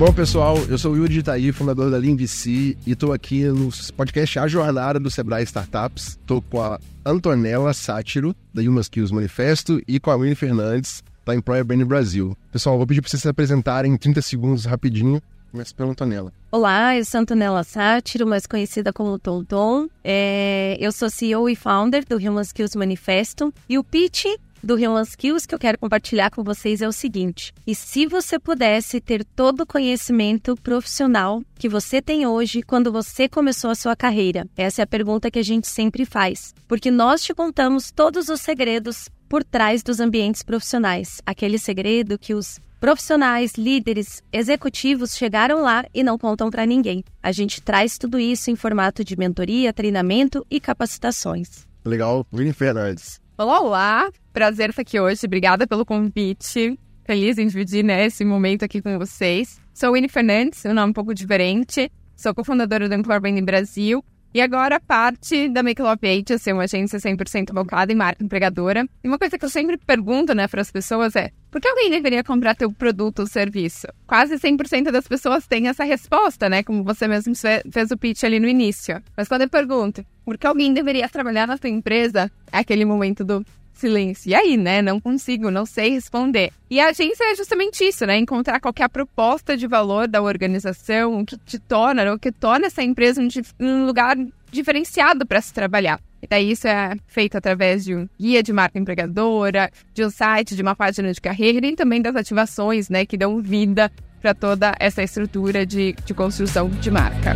bom, pessoal? Eu sou o Yuri Itaí, fundador da LeanVC, e estou aqui no podcast A Jornada do Sebrae Startups. Estou com a Antonella Sátiro, da Human Skills Manifesto, e com a Winnie Fernandes, da Employer Brand Brasil. Pessoal, vou pedir para vocês se apresentarem em 30 segundos rapidinho. Começa pela Antonella. Olá, eu sou Antonella Sátiro, mais conhecida como Tonton. É, eu sou CEO e founder do Human Skills Manifesto. E o pitch do Human Skills que eu quero compartilhar com vocês é o seguinte: e se você pudesse ter todo o conhecimento profissional que você tem hoje quando você começou a sua carreira? Essa é a pergunta que a gente sempre faz, porque nós te contamos todos os segredos por trás dos ambientes profissionais, aquele segredo que os profissionais, líderes, executivos chegaram lá e não contam para ninguém. A gente traz tudo isso em formato de mentoria, treinamento e capacitações. Legal, Winnie Fernandes. Olá, olá! Prazer estar aqui hoje. Obrigada pelo convite. Feliz em dividir né, esse momento aqui com vocês. Sou Winnie Fernandes, um nome um pouco diferente. Sou cofundadora do Employer Branding Brasil e agora parte da Make Love Agency, uma agência 100% focada em marca empregadora. E uma coisa que eu sempre pergunto né, para as pessoas é por que alguém deveria comprar teu produto ou serviço? Quase 100% das pessoas têm essa resposta, né? Como você mesmo fez o pitch ali no início. Mas quando eu pergunto por que alguém deveria trabalhar na tua empresa, é aquele momento do silêncio. E aí, né? Não consigo, não sei responder. E a agência é justamente isso, né? Encontrar qualquer proposta de valor da organização, o que te torna, o que torna essa empresa um, lugar diferenciado para se trabalhar. E daí isso é feito através de um guia de marca empregadora, de um site, de uma página de carreira e também das ativações, né, que dão vida para toda essa estrutura de, de construção de marca.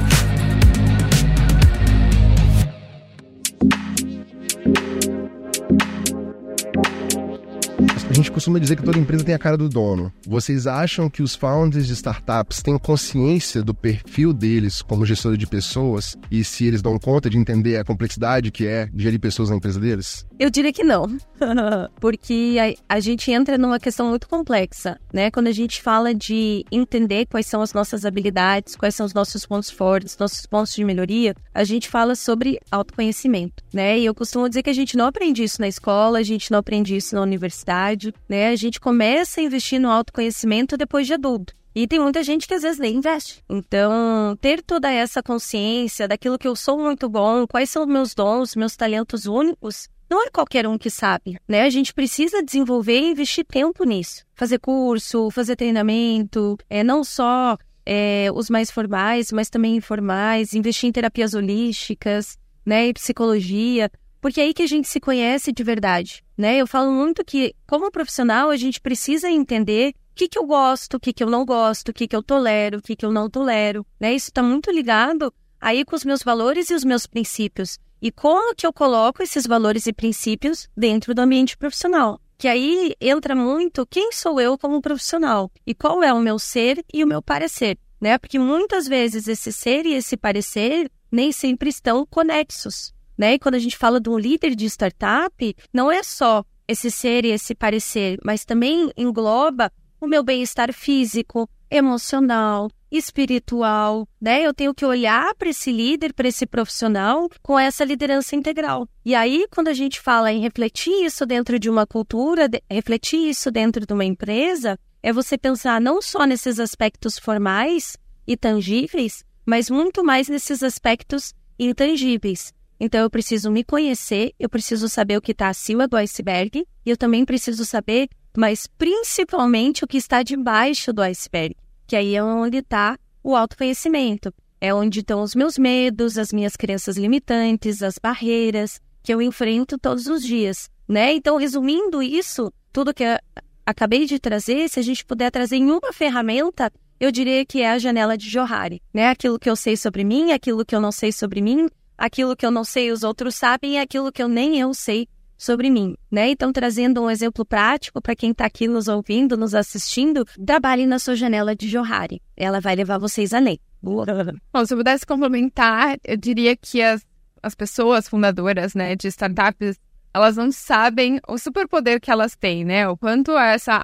Gente costuma dizer que toda empresa tem a cara do dono. Vocês acham que os founders de startups têm consciência do perfil deles como gestor de pessoas e se eles dão conta de entender a complexidade que é gerir pessoas na empresa deles? Eu diria que não, porque a, a, gente entra numa questão muito complexa, né? Quando a gente fala de entender quais são as nossas habilidades, quais são os nossos pontos fortes, nossos pontos de melhoria, a gente fala sobre autoconhecimento, né? E eu costumo dizer que a gente não aprende isso na escola, a gente não aprende isso na universidade, né? A gente começa a investir no autoconhecimento depois de adulto. E tem muita gente que às vezes nem investe. Então, ter toda essa consciência daquilo que eu sou muito bom, quais são meus dons, meus talentos únicos, não é qualquer um que sabe, né? A gente precisa desenvolver e investir tempo nisso. Fazer curso, fazer treinamento, é não só é, os mais formais, mas também informais, investir em terapias holísticas, né? E psicologia porque é aí que a gente se conhece de verdade, né? Eu falo muito que, como profissional, a gente precisa entender o que, que eu gosto, o que, que eu não gosto, o que, que eu tolero, o que, que eu não tolero, né? Isso está muito ligado aí com os meus valores e os meus princípios. E como que eu coloco esses valores e princípios dentro do ambiente profissional. Que aí entra muito quem sou eu como profissional e qual é o meu ser e o meu parecer, né? Porque muitas vezes esse ser e esse parecer nem sempre estão conexos. Né? E quando a gente fala de um líder de startup, não é só esse ser e esse parecer, mas também engloba o meu bem-estar físico, emocional, espiritual, né? Eu tenho que olhar para esse líder, para esse profissional com essa liderança integral. E aí, quando a gente fala em refletir isso dentro de uma cultura, de, refletir isso dentro de uma empresa, é você pensar não só nesses aspectos formais e tangíveis, mas muito mais nesses aspectos intangíveis. Então eu preciso me conhecer, eu preciso saber o que está acima do iceberg e eu também preciso saber, mas principalmente o que está debaixo do iceberg, que aí é onde está o autoconhecimento. É onde estão os meus medos, as minhas crenças limitantes, as barreiras que eu enfrento todos os dias, né? Então, resumindo isso, tudo que eu acabei de trazer, se a gente puder trazer em uma ferramenta, eu diria que é a janela de Johari, né? Aquilo que eu sei sobre mim, aquilo que eu não sei sobre mim, aquilo que eu não sei os outros sabem e aquilo que eu nem eu sei sobre mim, né? Então, trazendo um exemplo prático para quem está aqui nos ouvindo, nos assistindo, trabalhe na sua janela de Johari. Ela vai levar vocês além. Boa. Bom, se eu pudesse complementar, eu diria que as, as pessoas fundadoras, né, de startups, elas não sabem o superpoder que elas têm, né? O quanto essa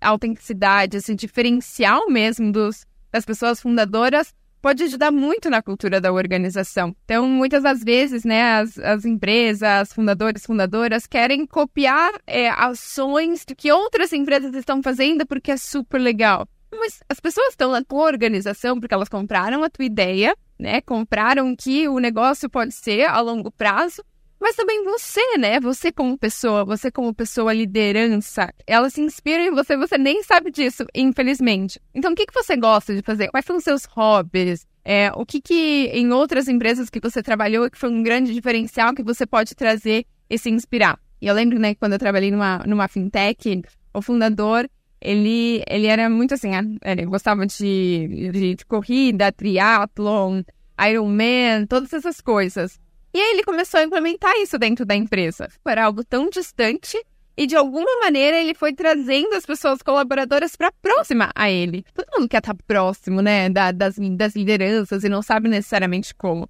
autenticidade, esse diferencial mesmo dos, das pessoas fundadoras pode ajudar muito na cultura da organização. Então, muitas das vezes, né, as, as empresas, fundadores, fundadoras querem copiar é, ações que outras empresas estão fazendo porque é super legal. mas as pessoas estão na tua organização porque elas compraram a tua ideia, né? Compraram que o negócio pode ser a longo prazo, mas também você, né? Você como pessoa, você como pessoa liderança, ela se inspira em você, você nem sabe disso, infelizmente. Então, o que, que você gosta de fazer? Quais são os seus hobbies? É, o que, que em outras empresas que você trabalhou que foi um grande diferencial que você pode trazer e se inspirar? E eu lembro, né, que quando eu trabalhei numa, numa fintech, o fundador, ele, ele era muito assim, ele gostava de, de, corrida, triatlon, Ironman, todas essas coisas. E aí ele começou a implementar isso dentro da empresa. Era algo tão distante e de alguma maneira ele foi trazendo as pessoas colaboradoras para próxima a ele. Todo mundo quer estar próximo, né, da, das, das lideranças e não sabe necessariamente como.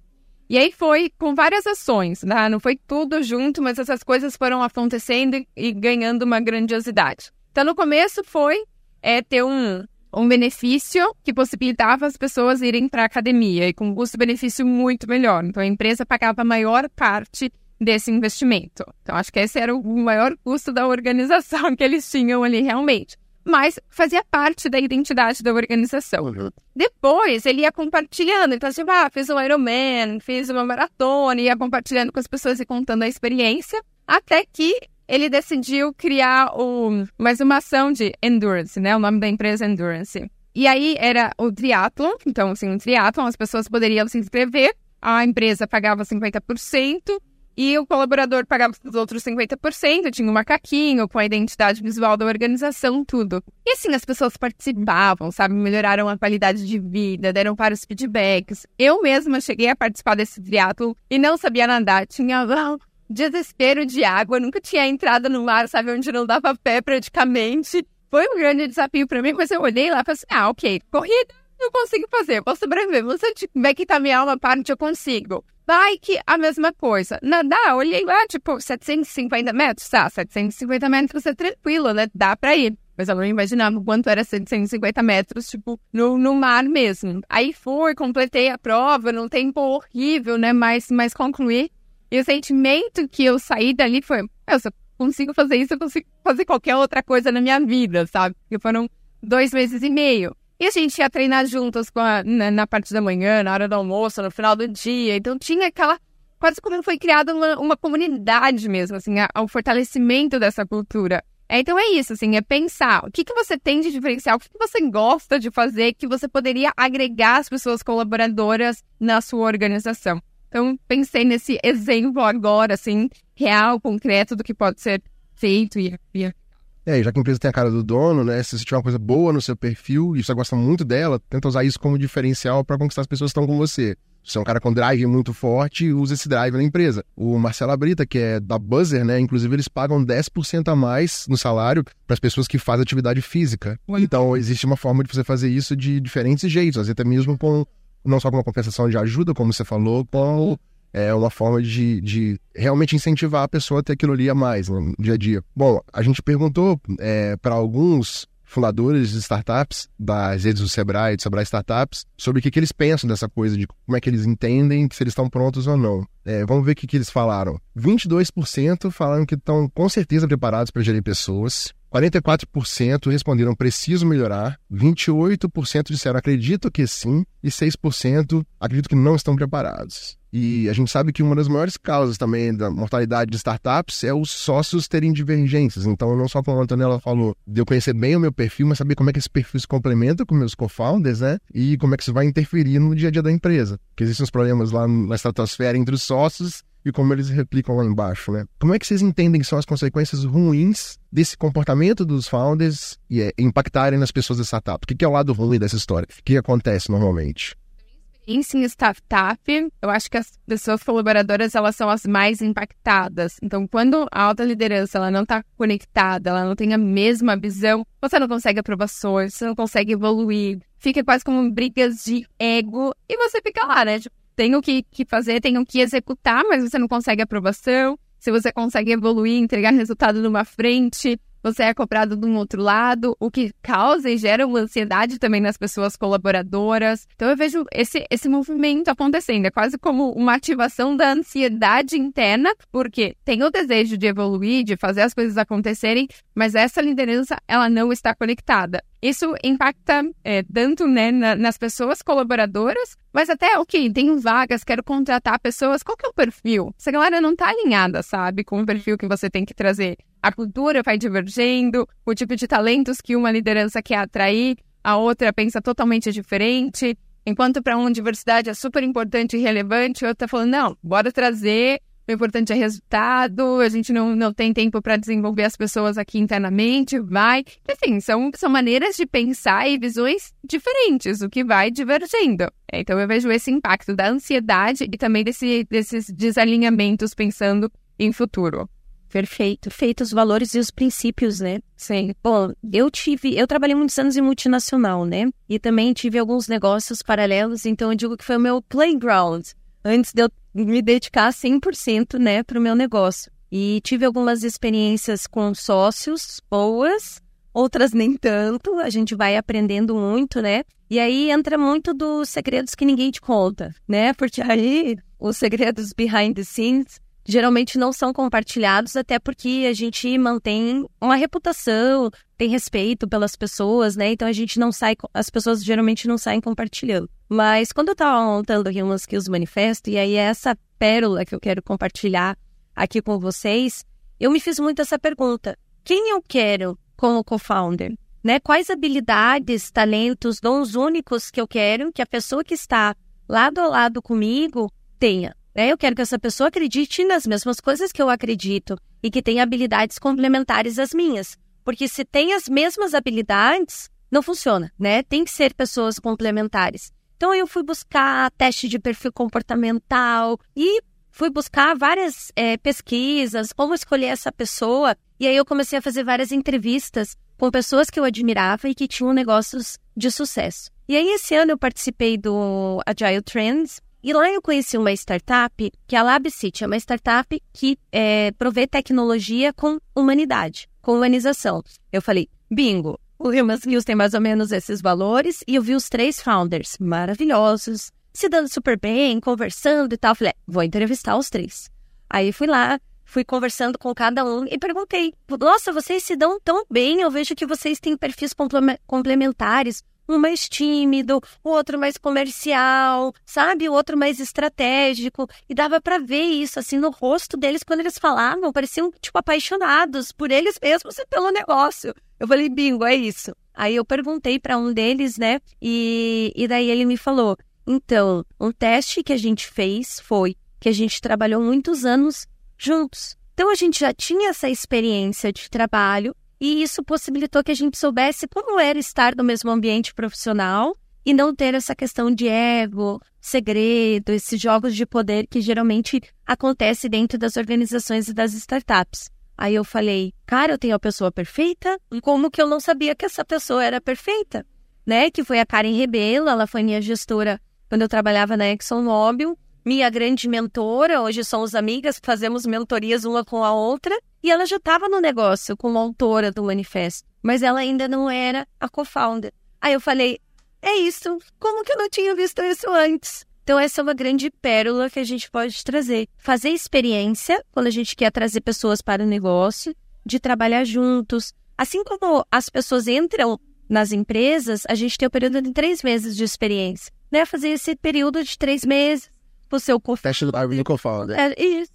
E aí foi com várias ações, né? não foi tudo junto, mas essas coisas foram acontecendo e ganhando uma grandiosidade. Então, no começo foi é, ter um, um benefício que possibilitava as pessoas irem para a academia e com um custo-benefício muito melhor. Então, a empresa pagava a maior parte desse investimento. Então, acho que esse era o maior custo da organização que eles tinham ali realmente. Mas fazia parte da identidade da organização. Uhum. Depois, ele ia compartilhando. Então, tipo, ah, fiz um Ironman, fiz uma maratona, ia compartilhando com as pessoas e contando a experiência. Até que ele decidiu criar mais uma ação de endurance, né? O nome da empresa é Endurance. E aí era o triatlon, então assim, o triatlon, as pessoas poderiam se inscrever, a empresa pagava 50% e o colaborador pagava os outros 50%, tinha um macaquinho com a identidade visual da organização, tudo. E assim, as pessoas participavam, sabe? Melhoraram a qualidade de vida, deram vários feedbacks. Eu mesma cheguei a participar desse triatlon e não sabia nadar, tinha desespero de água, nunca tinha entrado no mar, sabe, onde não dava pé praticamente. Foi um grande desafio para mim, mas eu olhei lá e falei assim, ah, ok, corrida eu consigo fazer, posso sobreviver. Você vai quitar minha alma parte, eu consigo. Bike, a mesma coisa. Nadar, olhei lá, tipo, 750 metros, tá, 750 metros é tranquilo, né, dá pra ir. Mas eu não imaginava quanto era 750 metros, tipo, no, no mar mesmo. Aí fui, completei a prova, num tempo horrível, né, mas, mas concluí. E o sentimento que eu saí dali foi: eu consigo fazer isso, eu consigo fazer qualquer outra coisa na minha vida, sabe? Porque foram dois meses e meio. E a gente ia treinar juntas na, na, parte da manhã, na hora do almoço, no final do dia. Então tinha aquela. Quase como foi criada uma, uma comunidade mesmo, assim, ao fortalecimento dessa cultura. É, então é isso, assim, é pensar o que, que você tem de diferencial, o que, que você gosta de fazer, que você poderia agregar as pessoas colaboradoras na sua organização. Então, pensei nesse exemplo agora, assim, real, concreto do que pode ser feito e, e é, já que a empresa tem a cara do dono, né? Se você tiver uma coisa boa no seu perfil e você gosta muito dela, tenta usar isso como diferencial para conquistar as pessoas que estão com você. Se você é um cara com drive muito forte, usa esse drive na empresa. O Marcelo Brita, que é da Buzzer, né? Inclusive, eles pagam 10% a mais no salário para as pessoas que fazem atividade física. Então, existe uma forma de você fazer isso de diferentes jeitos, até mesmo com não só com uma compensação de ajuda, como você falou, com é uma forma de, de realmente incentivar a pessoa a ter aquilo ali a mais né, no dia a dia. Bom, a gente perguntou é, para alguns fundadores de startups, das redes do Sebrae, do Sebrae Startups, sobre o que, que eles pensam dessa coisa, de como é que eles entendem se eles estão prontos ou não. É, vamos ver o que, que eles falaram. 22% falaram que estão com certeza preparados para gerir pessoas. 44% responderam preciso melhorar, 28% disseram acredito que sim e 6% acredito que não estão preparados. E a gente sabe que uma das maiores causas também da mortalidade de startups é os sócios terem divergências. Então, não só como a Antonella falou, de eu conhecer bem o meu perfil, mas saber como é que esse perfil se complementa com meus co-founders, né? E como é que isso vai interferir no dia a dia da empresa. Porque existem os problemas lá na estratosfera entre os sócios e como eles replicam lá embaixo, né? Como é que vocês entendem que são as consequências ruins desse comportamento dos founders e é, impactarem nas pessoas da startup? O que é o lado ruim dessa história? O que acontece normalmente? Em startup, eu acho que as pessoas colaboradoras elas são as mais impactadas. Então, quando a alta liderança ela não está conectada, ela não tem a mesma visão, você não consegue aprovações, você não consegue evoluir, fica quase como brigas de ego e você fica lá, né? Tipo, tenho que, que fazer, tenho que executar, mas você não consegue aprovação. Se você consegue evoluir, entregar resultado numa frente, você é cobrado de um outro lado, o que causa e gera uma ansiedade também nas pessoas colaboradoras. Então eu vejo esse, esse movimento acontecendo, é quase como uma ativação da ansiedade interna, porque tem o desejo de evoluir, de fazer as coisas acontecerem, mas essa liderança ela não está conectada. isso impacta é, tanto né, na, nas pessoas colaboradoras, mas até, ok, tenho vagas, quero contratar pessoas, qual que é o perfil? Essa galera não está alinhada, sabe, com o perfil que você tem que trazer. A cultura vai divergindo, o tipo de talentos que uma liderança quer atrair, a outra pensa totalmente diferente. Enquanto para uma diversidade é super importante e relevante, outra está falando, não, bora trazer o importante é resultado, a gente não, não tem tempo para desenvolver as pessoas aqui internamente, vai. Enfim, são, são maneiras de pensar e visões diferentes, o que vai divergindo. Então eu vejo esse impacto da ansiedade e também desse, desses desalinhamentos pensando em futuro. Perfeito. Feitos os valores e os princípios, né? Sim. Bom, eu tive, eu trabalhei muitos anos em multinacional, né? E também tive alguns negócios paralelos, então eu digo que foi o meu playground antes de eu me dedicar 100% né, para o meu negócio. E tive algumas experiências com sócios boas, outras nem tanto. A gente vai aprendendo muito, né? E aí entra muito dos segredos que ninguém te conta, né? Porque aí os segredos behind the scenes geralmente não são compartilhados, até porque a gente mantém uma reputação, tem respeito pelas pessoas, né? Então a gente não sai, as pessoas geralmente não saem compartilhando. Mas quando eu estava montando aqui Human Skills Manifesto, e aí é essa pérola que eu quero compartilhar aqui com vocês, eu me fiz muito essa pergunta: quem eu quero como co-founder? Né? Quais habilidades, talentos, dons únicos que eu quero que a pessoa que está lado a lado comigo tenha? Né? Eu quero que essa pessoa acredite nas mesmas coisas que eu acredito e que tenha habilidades complementares às minhas. Porque se tem as mesmas habilidades, não funciona, né? Tem que ser pessoas complementares. Então eu fui buscar teste de perfil comportamental e fui buscar várias é, pesquisas, como escolher essa pessoa. E aí eu comecei a fazer várias entrevistas com pessoas que eu admirava e que tinham negócios de sucesso. E aí esse ano eu participei do Agile Trends e lá eu conheci uma startup, que é a LabCity, é uma startup que é, provê tecnologia com humanidade, com humanização. Eu falei, bingo, o Human Skills tem mais ou menos esses valores e eu vi os três founders maravilhosos, se dando super bem, conversando e tal. Eu falei, vou entrevistar os três. Aí fui lá, fui conversando com cada um e perguntei: Nossa, vocês se dão tão bem, eu vejo que vocês têm perfis complementares um mais tímido, o outro mais comercial, sabe? O outro mais estratégico. E dava para ver isso, assim, no rosto deles quando eles falavam. Pareciam, tipo, apaixonados por eles mesmos e pelo negócio. Eu falei, bingo, é isso. Aí eu perguntei para um deles, né? E, e daí ele me falou: então, um teste que a gente fez foi que a gente trabalhou muitos anos juntos. Então a gente já tinha essa experiência de trabalho e isso possibilitou que a gente soubesse como era estar no mesmo ambiente profissional e não ter essa questão de ego, segredo, esses jogos de poder que geralmente acontece dentro das organizações e das startups. Aí eu falei, cara, eu tenho a pessoa perfeita? Como que eu não sabia que essa pessoa era perfeita? Né? Que foi a Karen Rebelo, ela foi minha gestora quando eu trabalhava na ExxonMobil, minha grande mentora, hoje somos amigas, fazemos mentorias uma com a outra, e ela já estava no negócio como autora do manifesto, mas ela ainda não era a co-founder. Aí eu falei, é isso, como que eu não tinha visto isso antes? Então, essa é uma grande pérola que a gente pode trazer. Fazer experiência, quando a gente quer trazer pessoas para o negócio, de trabalhar juntos. Assim como as pessoas entram nas empresas, a gente tem o período de três meses de experiência. Né? Fazer esse período de três meses, o seu co Teste do co-founder. É, isso.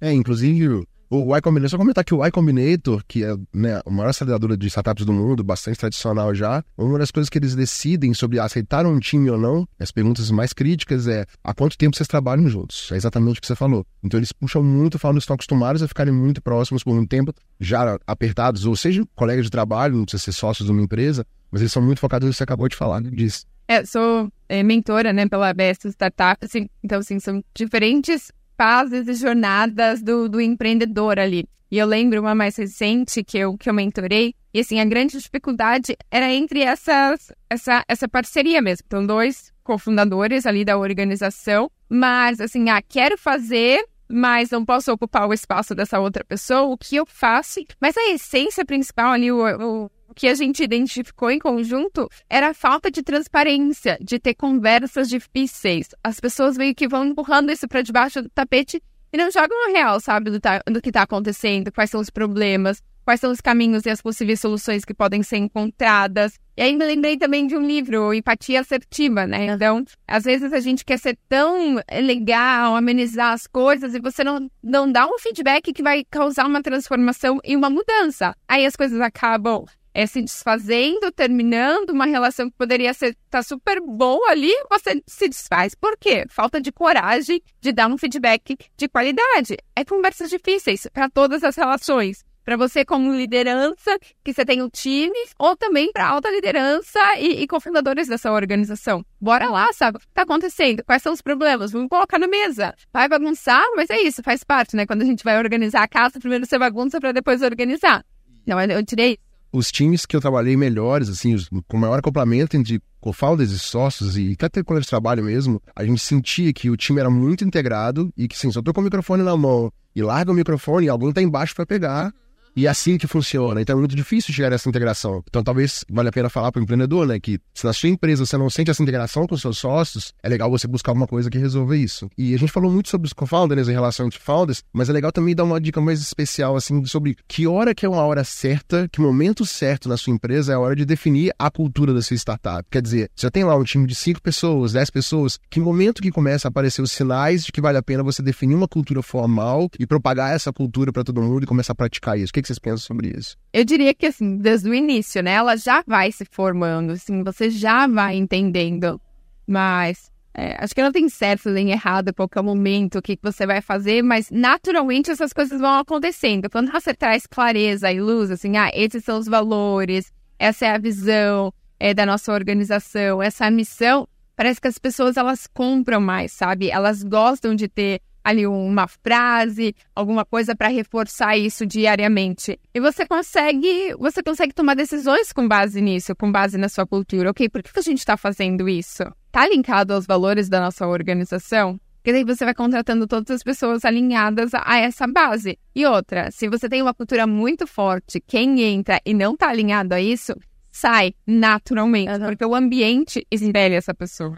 É, inclusive, o Y Combinator, só comentar que o Y Combinator, que é né, a maior aceleradora de startups do mundo, bastante tradicional já, uma das coisas que eles decidem sobre aceitar um time ou não, as perguntas mais críticas é há quanto tempo vocês trabalham juntos? É exatamente o que você falou. Então eles puxam muito, falam que estão acostumados a ficarem muito próximos por um tempo, já apertados, ou seja, colegas de trabalho, não precisa ser sócios de uma empresa, mas eles são muito focados no que você acabou de falar né, disso. É, sou é, mentora, né, pela Best Startup, assim, então, assim, são diferentes fases e jornadas do, do empreendedor ali. E eu lembro uma mais recente que eu, que eu mentorei, e assim, a grande dificuldade era entre essas, essa, essa parceria mesmo. Então, dois cofundadores ali da organização, mas assim, ah, quero fazer, mas não posso ocupar o espaço dessa outra pessoa, o que eu faço? Mas a essência principal ali, o, o que a gente identificou em conjunto era a falta de transparência, de ter conversas difíceis. As pessoas meio que vão empurrando isso para debaixo do tapete e não jogam no real, sabe, do, do que está acontecendo, quais são os problemas, quais são os caminhos e as possíveis soluções que podem ser encontradas. E aí me lembrei também de um livro, Empatia Assertiva, né? Então, às vezes a gente quer ser tão legal, amenizar as coisas e você não, não dá um feedback que vai causar uma transformação e uma mudança. Aí as coisas acabam é, se desfazendo, terminando uma relação que poderia ser tá super boa ali, você se desfaz. Por quê? Falta de coragem de dar um feedback de qualidade. É conversas difíceis para todas as relações. Para você como liderança, que você tem um time, ou também para alta liderança e, e cofundadores dessa organização. Bora lá, sabe? O que está acontecendo? Quais são os problemas? Vamos colocar na mesa. Vai bagunçar, mas é isso, faz parte, né? Quando a gente vai organizar a casa, primeiro você bagunça para depois organizar. Não, eu tirei os times que eu trabalhei melhores, assim, os, com maior acoplamento entre co-founders e sócios, e até quando de trabalho mesmo, a gente sentia que o time era muito integrado e que, sim, eu tô com o microfone na mão e larga o microfone, alguém tá embaixo para pegar, e é assim que funciona. Então é muito difícil chegar nessa integração. Então talvez valha a pena falar para o empreendedor, né, que se na sua empresa você não sente essa integração com seus sócios, é legal você buscar uma coisa que resolva isso. E a gente falou muito sobre os co-founders em relação entre founders, mas é legal também dar uma dica mais especial assim sobre que hora que é uma hora certa, que momento certo na sua empresa é a hora de definir a cultura da sua startup. Quer dizer, você tem lá um time de 5 pessoas, 10 pessoas, que momento que começa a aparecer os sinais de que vale a pena você definir uma cultura formal e propagar essa cultura para todo mundo e começar a praticar isso? O que que vocês pensam sobre isso? Eu diria que, assim, desde o início, né? Ela já vai se formando, assim, você já vai entendendo. Mas é, acho que não tem certo nem errado qualquer momento o que você vai fazer, mas naturalmente essas coisas vão acontecendo. Quando você traz clareza e luz, assim, ah, esses são os valores, essa é a visão é, da nossa organização, essa é a missão, parece que as pessoas elas compram mais, sabe? Elas gostam de ter ali uma frase, alguma coisa para reforçar isso diariamente. E você consegue, você consegue tomar decisões com base nisso, com base na sua cultura. Ok, por que a gente está fazendo isso? Está linkado aos valores da nossa organização? Porque daí você vai contratando todas as pessoas alinhadas a essa base. E outra, se você tem uma cultura muito forte, quem entra e não está alinhado a isso, sai naturalmente, uhum. porque o ambiente espelha essa pessoa.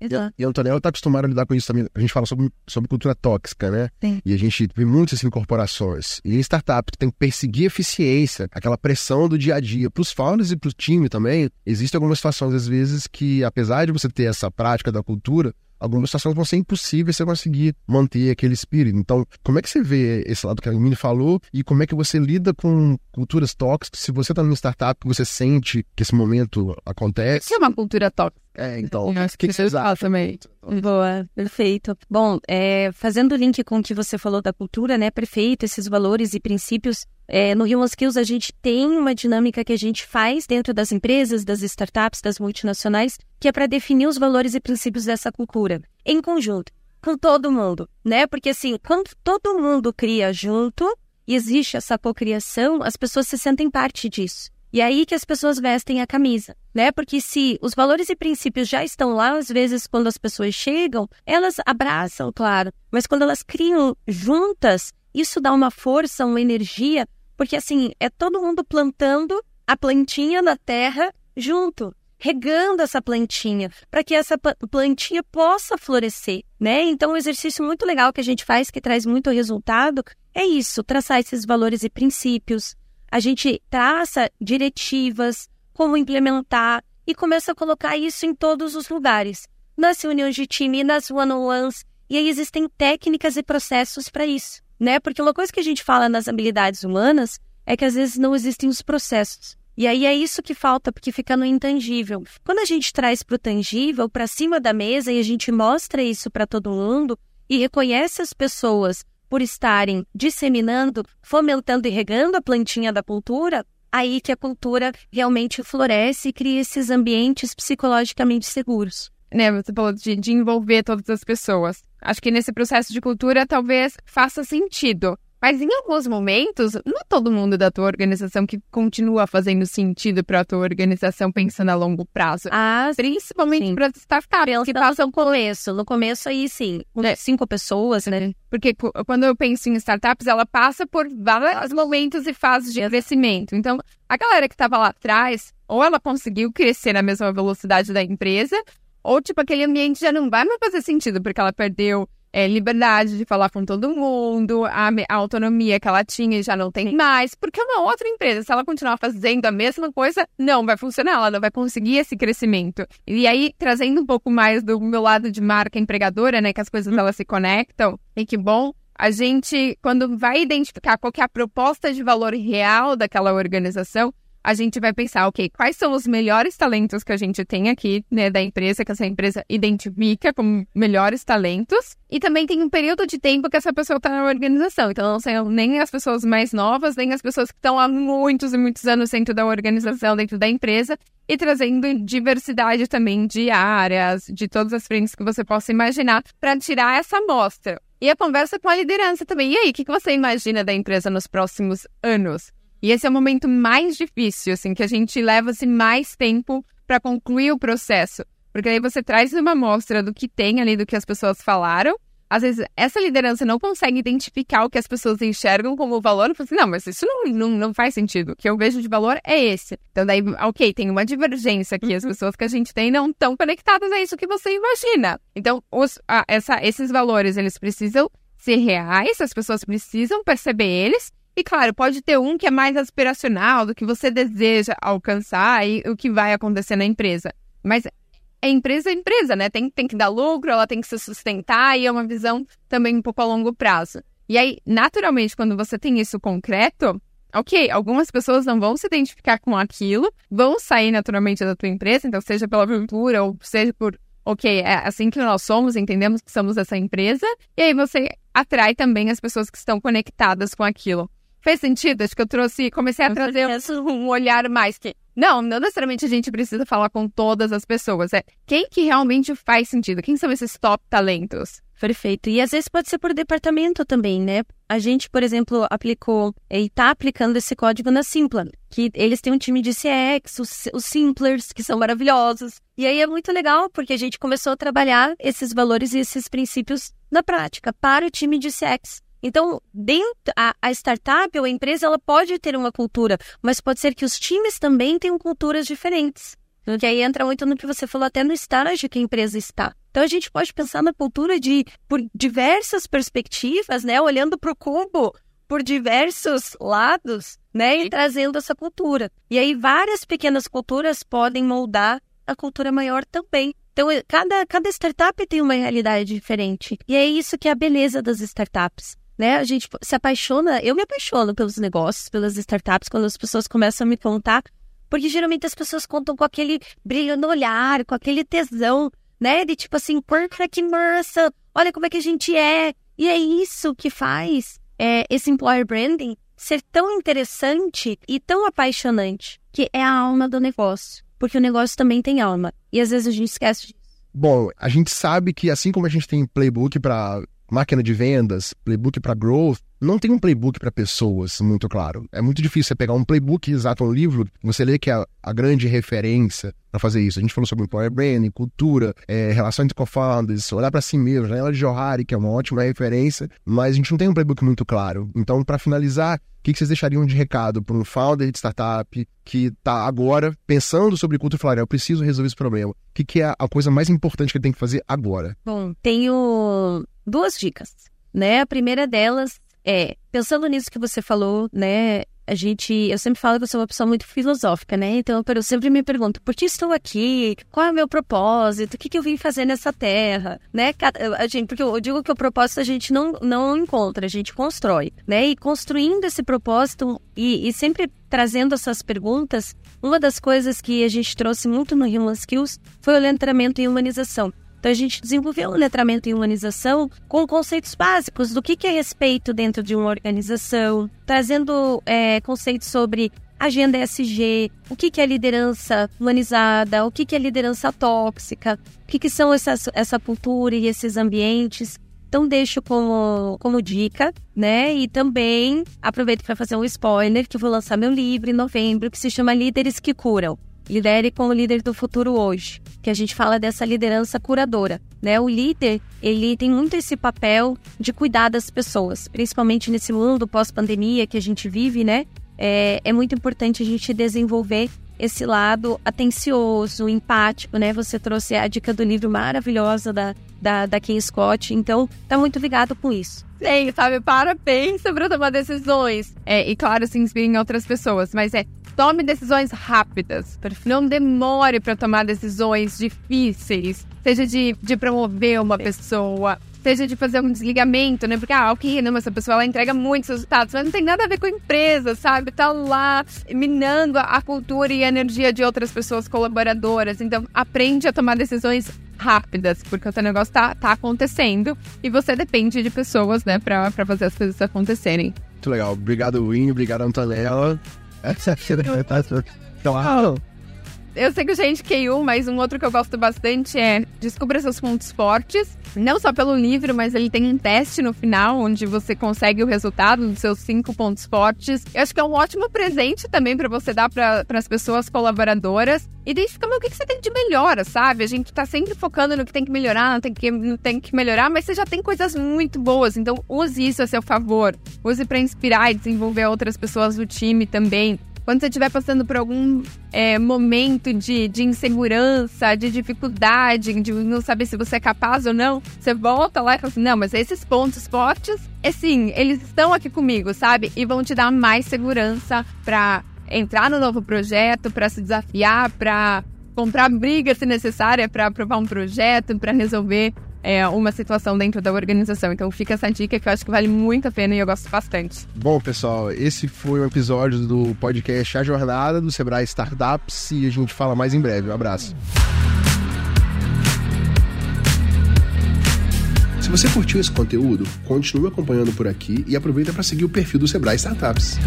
Exato. E, e Antonella está acostumada a lidar com isso também. A gente fala sobre, sobre cultura tóxica, né? Sim. E a gente vê muitas assim, corporações. E em startup, tu tem que perseguir eficiência, aquela pressão do dia a dia. Para os founders e para o time também, existem algumas situações, às vezes, que apesar de você ter essa prática da cultura, algumas situações vão ser impossíveis você conseguir manter aquele espírito. Então, como é que você vê esse lado que a Mini falou e como é que você lida com culturas tóxicas? Se você está numa startup que você sente que esse momento acontece. Que é uma cultura tóxica? É, então, o que, que, vocês acham? também. Boa, perfeito. Bom, é, fazendo o link com o que você falou da cultura, né, perfeito, esses valores e princípios, é, no Human Skills a gente tem uma dinâmica que a gente faz dentro das empresas, das startups, das multinacionais, que é para definir os valores e princípios dessa cultura, em conjunto, com todo mundo, né, porque assim, quando todo mundo cria junto, e existe essa cocriação, as pessoas se sentem parte disso. E é aí que as pessoas vestem a camisa, né? Porque se os valores e princípios já estão lá, às vezes quando as pessoas chegam, elas abraçam, claro, mas quando elas criam juntas, isso dá uma força, uma energia, porque assim, é todo mundo plantando a plantinha na terra junto, regando essa plantinha, para que essa plantinha possa florescer, né? Então, um exercício muito legal que a gente faz, que traz muito resultado, é isso, traçar esses valores e princípios, a gente traça diretivas, como implementar e começa a colocar isso em todos os lugares, nas reuniões de time, nas one-on-ones, e aí existem técnicas e processos para isso, né? Porque uma coisa que a gente fala nas habilidades humanas é que às vezes não existem os processos. E aí é isso que falta, porque fica no intangível. Quando a gente traz para o tangível, para cima da mesa, e a gente mostra isso para todo mundo e reconhece as pessoas por estarem disseminando, fomentando e regando a plantinha da cultura, aí que a cultura realmente floresce e cria esses ambientes psicologicamente seguros. Né, você falou de, de envolver todas as pessoas. Acho que nesse processo de cultura talvez faça sentido mas em alguns momentos, não é todo mundo da tua organização que continua fazendo sentido para a tua organização pensando a longo prazo. Ah, principalmente para startups que passam no começo. No começo aí sim, é. cinco pessoas, né? Porque quando eu penso em startups, ela passa por vários momentos e fases de crescimento. Então, a galera que estava lá atrás, ou ela conseguiu crescer na mesma velocidade da empresa, ou tipo aquele ambiente já não vai mais fazer sentido porque ela perdeu é, liberdade de falar com todo mundo, a, a, autonomia que ela tinha já não tem mais, porque é uma outra empresa, se ela continuar fazendo a mesma coisa, não vai funcionar, ela não vai conseguir esse crescimento. E aí, trazendo um pouco mais do meu lado de marca empregadora, né, que as coisas elas se conectam, e que bom, a gente, quando vai identificar qual é a proposta de valor real daquela organização, a gente vai pensar, ok, quais são os melhores talentos que a gente tem aqui, né, da empresa, que essa empresa identifica como melhores talentos. E também tem um período de tempo que essa pessoa está na organização. Então, não são nem as pessoas mais novas, nem as pessoas que estão há muitos e muitos anos dentro da organização, dentro da empresa. E trazendo diversidade também de áreas, de todas as frentes que você possa imaginar, para tirar essa amostra. E a conversa com a liderança também. E aí, o que você imagina da empresa nos próximos anos? E esse é o momento mais difícil, assim, que a gente leva-se mais tempo para concluir o processo. Porque aí você traz uma amostra do que tem ali, do que as pessoas falaram. Às vezes, essa liderança não consegue identificar o que as pessoas enxergam como valor. Fala assim, não, mas isso não, não, não faz sentido. O que eu vejo de valor é esse. Então, daí, ok, tem uma divergência aqui. As uhum. pessoas que a gente tem não estão conectadas a isso que você imagina. Então, os, a, essa, esses valores, eles precisam ser reais, as pessoas precisam perceber eles e claro, pode ter um que é mais aspiracional, do que você deseja alcançar e o que vai acontecer na empresa. Mas é empresa é empresa, né? Tem, tem que dar lucro, ela tem que se sustentar e é uma visão também um pouco a longo prazo. E aí, naturalmente, quando você tem isso concreto, ok, algumas pessoas não vão se identificar com aquilo, vão sair naturalmente da tua empresa, então seja pela aventura ou seja por, ok, é assim que nós somos, entendemos que somos essa empresa, e aí você atrai também as pessoas que estão conectadas com aquilo. Fez sentido? Acho que eu trouxe, comecei a trazer um olhar mais que. Não, não necessariamente a gente precisa falar com todas as pessoas. É quem que realmente faz sentido? Quem são esses top talentos? Perfeito. E às vezes pode ser por departamento também, né? A gente, por exemplo, aplicou e está aplicando esse código na Simpla, que eles têm um time de CX, os, os Simplers, que são maravilhosos. E aí é muito legal, porque a gente começou a trabalhar esses valores e esses princípios na prática para o time de CX. Então, dentro a, a, startup ou a empresa, ela pode ter uma cultura, mas pode ser que os times também tenham culturas diferentes. Que aí entra muito no que você falou, até no estágio que a empresa está. Então a gente pode pensar na cultura de por diversas perspectivas, né? Olhando para o cubo por diversos lados, né? E trazendo essa cultura. E aí várias pequenas culturas podem moldar a cultura maior também. Então, cada, cada startup tem uma realidade diferente. E é isso que é a beleza das startups né? A gente se apaixona, eu me apaixono pelos negócios, pelas startups, quando as pessoas começam a me contar, porque geralmente as pessoas contam com aquele brilho no olhar, com aquele tesão, né? De tipo assim, porra, que massa, olha como é que a gente é. E é isso que faz é, esse employer branding ser tão interessante e tão apaixonante, que é a alma do negócio. Porque o negócio também tem alma. E às vezes a gente esquece disso. Bom, a gente sabe que assim como a gente tem playbook para máquina de vendas, playbook para growth, não tem um playbook para pessoas muito claro. É muito difícil você pegar um playbook exato, um livro, você lê que é a, grande referência para fazer isso. A gente falou sobre Employer Branding, cultura, é, relação entre co-founders, olhar para si mesmo, janela de Johari, que é uma ótima referência, mas a gente não tem um playbook muito claro. Então, para finalizar, o que, vocês deixariam de recado para um founder de startup que está agora pensando sobre cultura e falar, eu preciso resolver esse problema? O que, que é a coisa mais importante que ele tem que fazer agora? Bom, tenho duas dicas, né? A primeira delas é, pensando nisso que você falou, né? A gente, eu sempre falo que eu sou uma pessoa muito filosófica, né? Então eu sempre me pergunto, por que estou aqui? Qual é o meu propósito? O que, que eu vim fazer nessa terra? Né? A gente, porque eu digo que o propósito a gente não, não encontra, a gente constrói, né? E construindo esse propósito e, e sempre trazendo essas perguntas, uma das coisas que a gente trouxe muito no Human Skills foi o letramento e humanização. Então a gente desenvolveu um letramento em humanização com conceitos básicos do que, que é respeito dentro de uma organização, trazendo é, conceitos sobre agenda SG, o que, que é liderança humanizada, o que, que é liderança tóxica, o que, que são essas, essa cultura e esses ambientes. Então deixo como, como dica, né? E também aproveito para fazer um spoiler que vou lançar meu livro em novembro que se chama Líderes que Curam. Lidere como líder do futuro hoje, que a gente fala dessa liderança curadora, né? O líder, ele tem muito esse papel de cuidar das pessoas, principalmente nesse mundo pós-pandemia que a gente vive, né? É, é muito importante a gente desenvolver esse lado atencioso, empático, né? Você trouxe a dica do livro maravilhosa da da, da King Scott. Então, tá muito ligado com isso. Sim, sabe? Para, pensa para tomar decisões. É, e claro, se inspira em outras pessoas, mas é tome decisões rápidas. Não demore para tomar decisões difíceis, seja de, de promover uma pessoa, seja de fazer um desligamento, né? Porque, ah, ok, não, essa pessoa ela entrega muitos resultados, mas não tem nada a ver com a empresa, sabe? Tá lá minando a cultura e a energia de outras pessoas colaboradoras. Então, aprende a tomar decisões rápidas, porque o seu negócio tá, tá acontecendo e você depende de pessoas, né, pra, pra fazer as coisas acontecerem. Muito legal. Obrigado, Winnie. Obrigado, Antonella. Essa aqui é Claro. Eu sei que o gente KU, mas um outro que eu gosto bastante é Descubra seus pontos fortes. Não só pelo livro, mas ele tem um teste no final, onde você consegue o resultado dos seus cinco pontos fortes. Eu acho que é um ótimo presente também para você dar para as pessoas colaboradoras. Identificar o que, que você tem de melhora, sabe? A gente tá sempre focando no que tem que melhorar, não tem que, não tem que melhorar, mas você já tem coisas muito boas. Então, use isso a seu favor. Use para inspirar e desenvolver outras pessoas do time também. Quando você estiver passando por algum é, momento de, de insegurança, de dificuldade, de não saber se você é capaz ou não, você volta lá e fala assim: não, mas esses pontos fortes, assim, eles estão aqui comigo, sabe? E vão te dar mais segurança para entrar no novo projeto, para se desafiar, para comprar briga se necessária para aprovar um projeto, para resolver é, uma situação dentro da organização. Então fica essa dica que eu acho que vale muito a pena e eu gosto bastante. Bom, pessoal, esse foi um episódio do podcast A Jornada do Sebrae Startups e a gente fala mais em breve. Um abraço. Se você curtiu esse conteúdo, continue acompanhando por aqui e aproveita para seguir o perfil do Sebrae Startups.